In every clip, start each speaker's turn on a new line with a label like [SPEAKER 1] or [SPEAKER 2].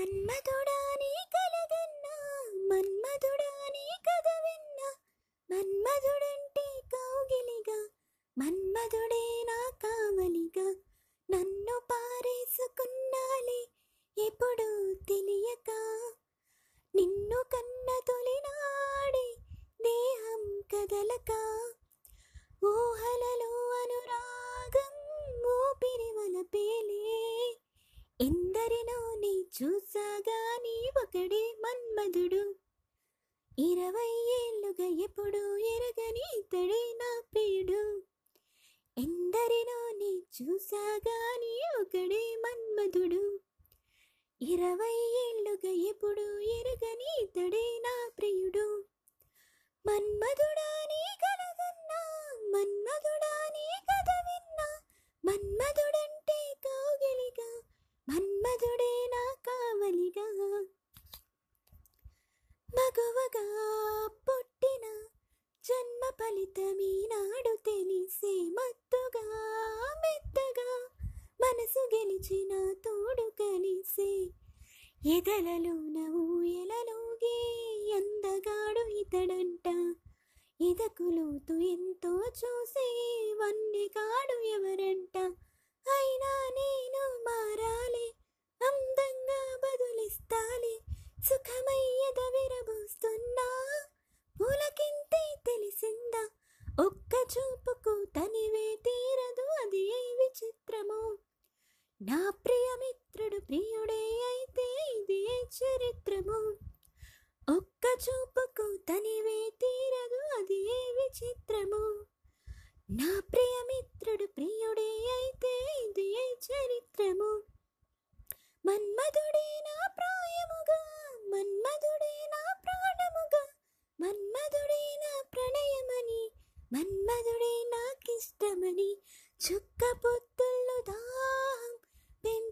[SPEAKER 1] మన్మధుడా? చూసాగాని ఒకడే మన్మధుడు. ఇరవై ఏళ్ళుగా ఎప్పుడు ఎరగని ఇతడే నా ప్రియుడు. ఎందరినో నీ చూసాగాని ఒకడే మన్మధుడు. ఇరవై ఏళ్ళుగా ఎప్పుడు ఎరగని ఇతడే నా ప్రియుడు. మన్మధుడా నీ కలగన్నా మన్మధుడా నీ కథ విన్నా మన్మధుడంటే కౌగిలిగా మన్మధుడే నా కావలిగా. మగువగా పుట్టిన జన్మ ఫలితమీనాడు తెలిసే మత్తుగా మెత్తగా మనసు గెలిచిన తోడు కలిసే ఎదలలో ఒక్క చూపుకు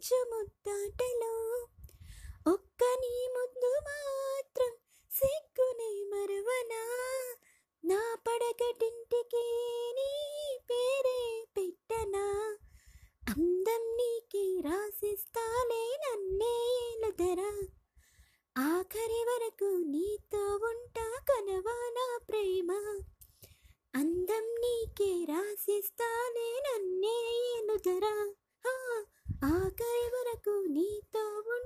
[SPEAKER 1] పెంచు ముద్దాటలో ఒక్క నీ ముందు మాత్రం సిగ్గునే మరవనా? నా పడగటింటికి నీ పేరే పెట్టనా? అందం నీకి రాసిస్తాలే నన్నే ఏలుదరా ఆఖరి వరకు నీతో ఉంటా కనవా నా ప్రేమ? అందం నీకే రాసిస్తానే నన్నే ఏలుదరా ఆ, ఆఖరి వరకు నీతో ఉంటా కనవా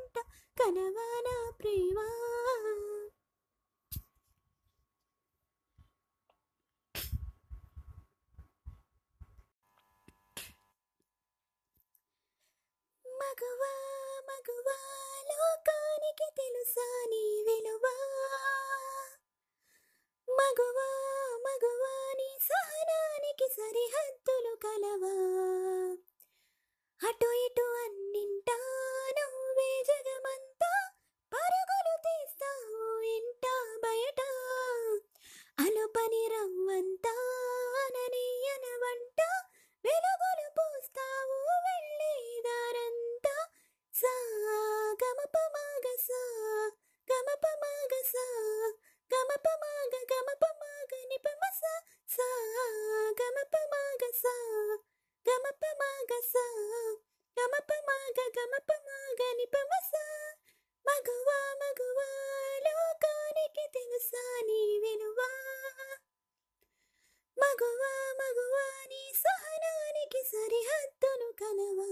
[SPEAKER 1] మగువా నీ సహనానికి సరిహద్దును కలవా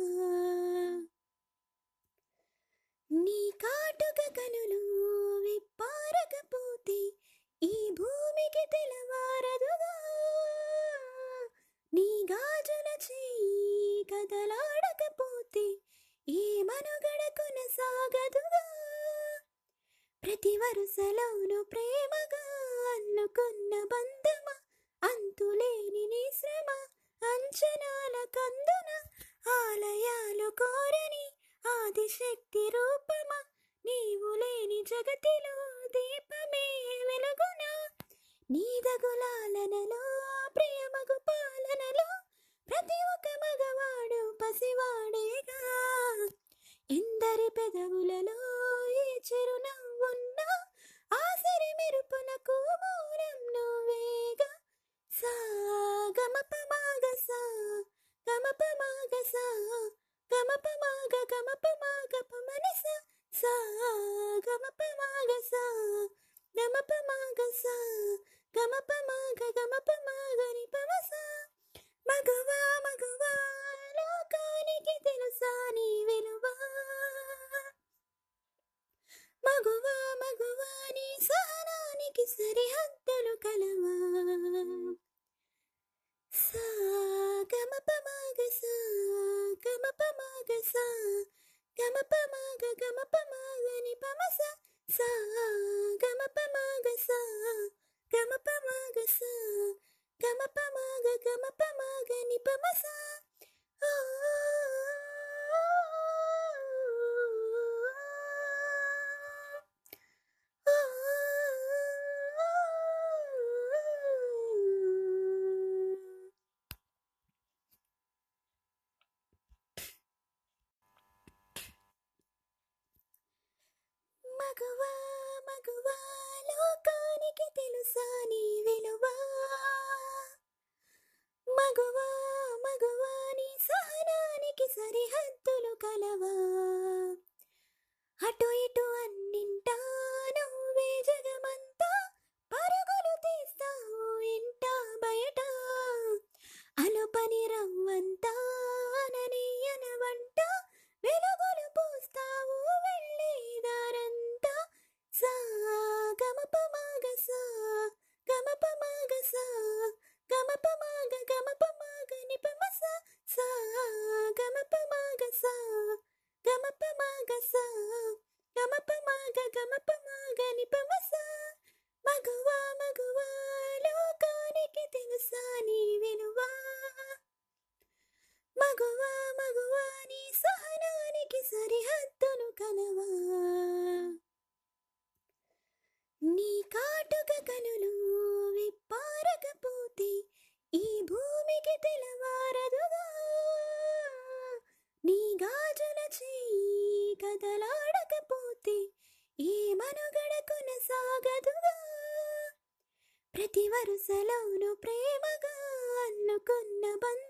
[SPEAKER 1] నీ కాటుక కనులు విప్పారకపోతే ఈ భూమికి తెలవారదుగా నీ గాజుల చేయి కదలాడకపోతే ఈ మనుగడ కొనసాగదుగా. ప్రతి వరుసలోను ప్రేమగా అల్లుకున్న బంధమా అంతులేని నీ శ్రమ అంచనాల కందున ఆలయాలు కోరని ఆదిశక్తి రూపమా నీవు లేని జగతిలో దీపమే వెలుగున. నీదగులాలనలో ప్రియమగు పాలనలో ప్రతి ఒక్క మగవాడు పసివాడేగా. ఎందరి పెదవులలో パマガさん。マパマガさん。ガマパマガ、ガマパマガリパマサ。マグワ、マグワー、廊下に来てるサニーウィルワー。マグワー、マグワに、サーラーにキスリハッドルカラは。さあ、ガマパマガサ。ガマパマガサん。干嘛巴嘛嘎干嘛巴嘛嘎你巴嘛桑桑干嘛巴嘛嘎桑干嘛巴嘛嘎桑干嘛巴嘛嘎干嘛巴嘛你巴嘛桑 సరిహద్దులు కలవా? అటు గమప మాగ సా గమప మగువా మగువా లోకానికి తెలుసా నీ వెనువా మగువా మగువా నీ సహనానికి సరిహద్దును కలవా. నీ కాటుక కనులు విప్పారకపోతే ఈ భూమికి తెలవారదుగా. నీ గాజుల చెయ్యి కదలాడకపోతే ఈ మనుగడ కొనసాగదుగా ప్రతి వరుసలోను ప్రేమగా అన్నుకున్న బంధు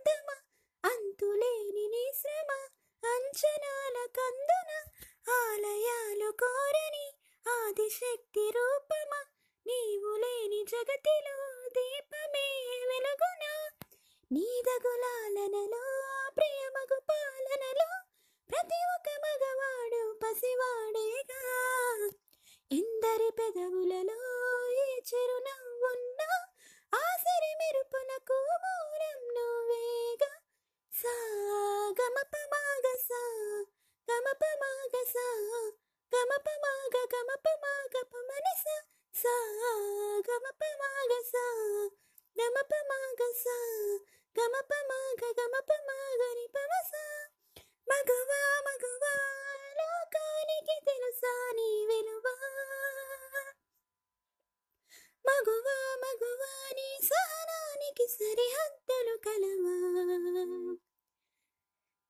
[SPEAKER 1] るからは。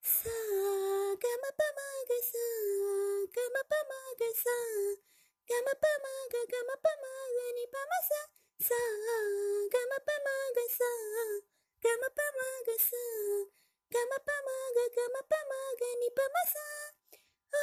[SPEAKER 1] さあ、ガマパマガさ、ガマパマガさ、ガマパマガガマパマガにパマさ、さあ、ガマパマガさ、ガマパマガさ、ガマパマガガマパマガにパマさ、ああ、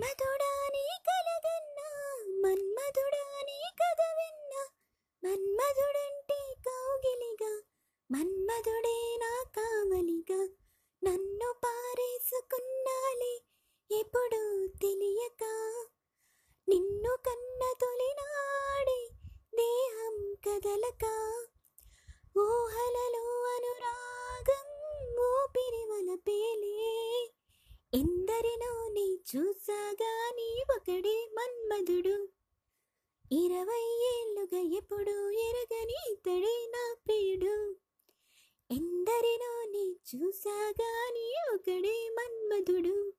[SPEAKER 1] నీ కలగన్నా మన్మధుడా నీ కథ విన్నా మన్మధుడంటే కౌగిలిగా మన్మధుడే నా కావలిగా. నన్ను పారేసుకున్నాలే ఎప్పుడు తెలియక నిన్ను కన్న తొలినాడే దేహం కదలక. ఊహలలో అనురాగం ఊపిరి వలపేలే ఎన్ని ఇరవై ఏళ్ళుగా ఎప్పుడు ఎరగని ఇతడే నా ప్రియుడు. ఎందరిలోని చూసాగాని ఒకడే మన్మధుడు.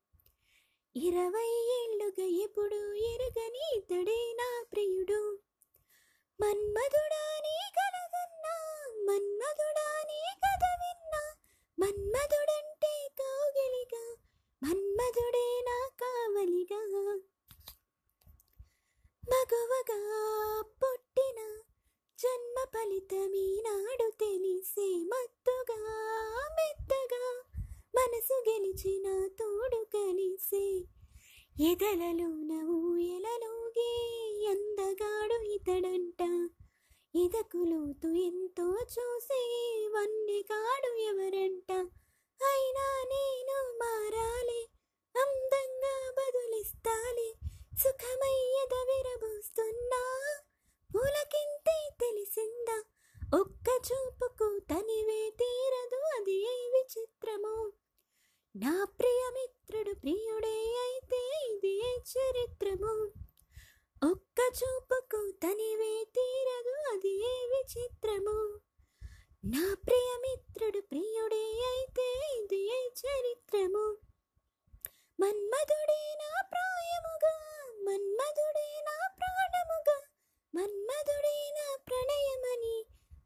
[SPEAKER 1] ఇరవై ఏళ్ళుగా ఎప్పుడు ఎరగని తడే నా ప్రియుడు. మన్మధుడాని కలగన్నా కథ విన్నా మన్మధుడంటే కౌగిలిగా మన్మధుడే ఫలితమీనాడు తెలిసే మత్తుగా మెత్తగా మనసు గెలిచిన తోడు కలిసే ఎదలలో ఒక్క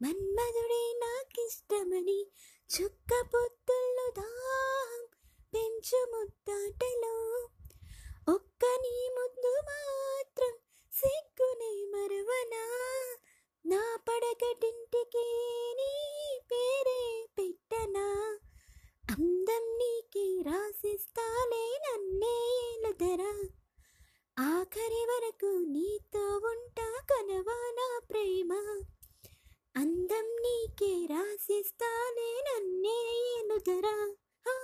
[SPEAKER 1] మన్మధుడే నాకిష్టమని చుక్క పొత్తుల్లో దాహం పెంచు ముద్దాటలో ఒక్క నీ ముందు మాత్రం సిగ్గునే మరవనా నా పడకటింటికి నీ పేరే పెట్టనా అందం నీకే రాసిస్తాలే నన్నేలదరా ఆఖరి వరకు నీతో ఉంటా కనవా నా ప్రేమ అందం నీకే రాసిస్తానే నన్నే ఏలుదరా ఆ,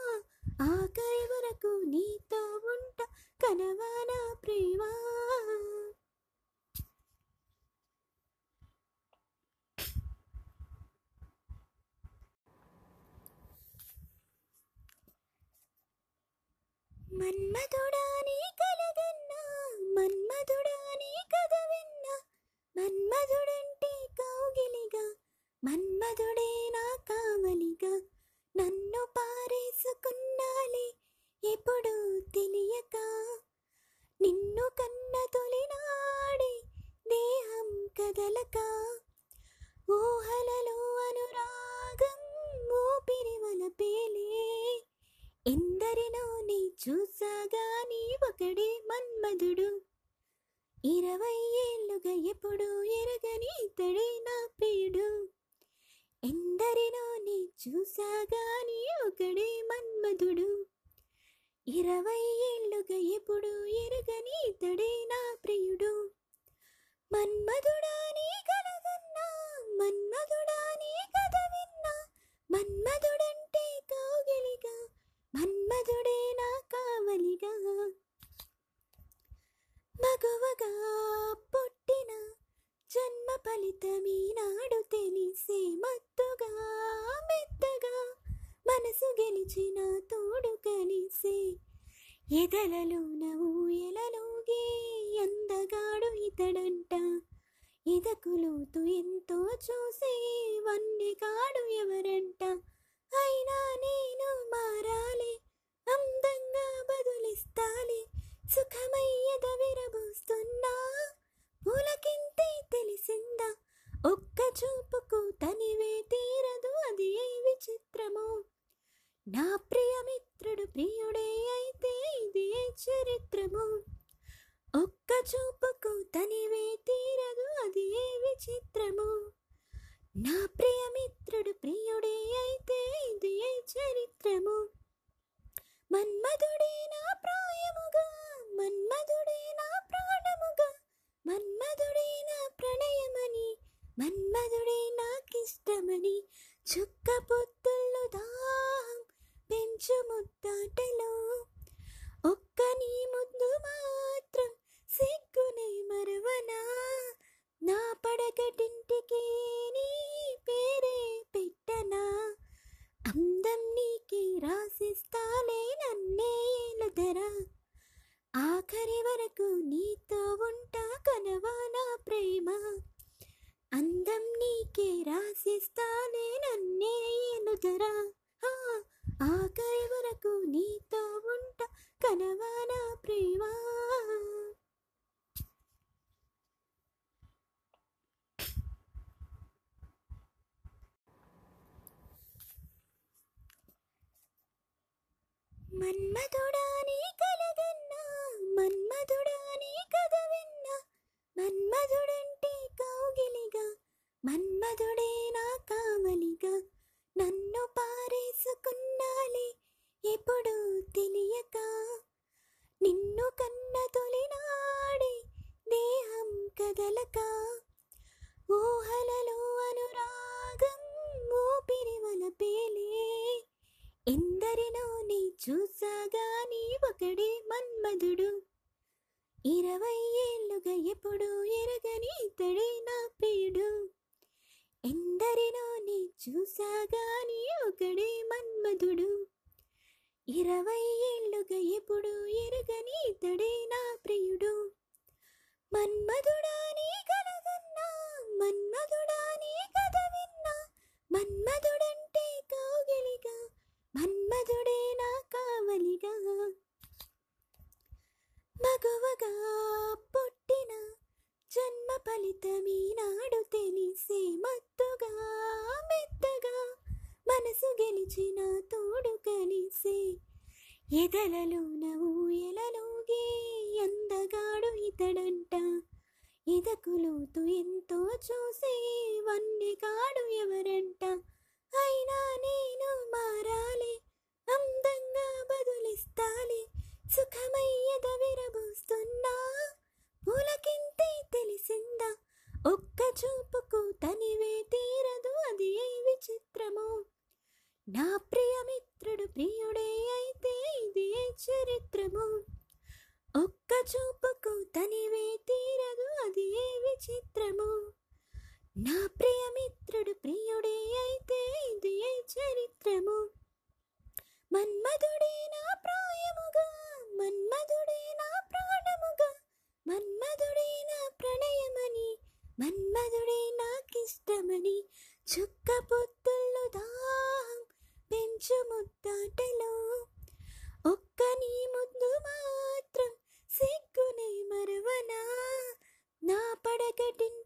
[SPEAKER 1] ఆఖరి వరకు నీతో ఉంట కనవానా ప్రేమా? మన్మధుడాని మన్మధుడా మన్మధుడాని కథ విన్నా కౌగిలిగా మన్మధుడే నా కావలిగా నన్ను పారేసుకున్నాలే ఎప్పుడు మన్మధుడా నీ వన్నెగాడు ఎవరంట ఆఖరి వరకు నీతో ఉంటా కనవా నా ప్రేమ. అందం నీకే రాసిస్తానే నన్నే ఏలుదరా ఆఖరి వరకు నీతో ఉంటా కనవా నా ప్రేమ. మన్మధుడా నీ కలగన్నా మన్మధుడా నీ కథ విన్నా మన్మధుడంటే కౌగిలిగా మన్మధుడేనా ఒకరినోని చూసాగాని ఒకడే మన్మధుడు. ఇరవై ఏళ్ళుగా ఎప్పుడు ఎరగని ఇతడే నా ప్రియుడు. మన్మధుడాని కలగన్నా మన్మధుడాని కథ విన్నా మన్మధుడంటే కావలిగా మన్మధుడే నా కావలిగా. మగువగా పుట్టిన జన్మ ఫలితమీనాడు తెలిసే మత్తుగా మెత్తగా మనసు గెలిచిన తోడు కలిసే. ఎదలలోన ఊయలలోగే అందగాడు ఇతడంట. ఇదకులోతు ఎంత チューパクダニウ like I didn't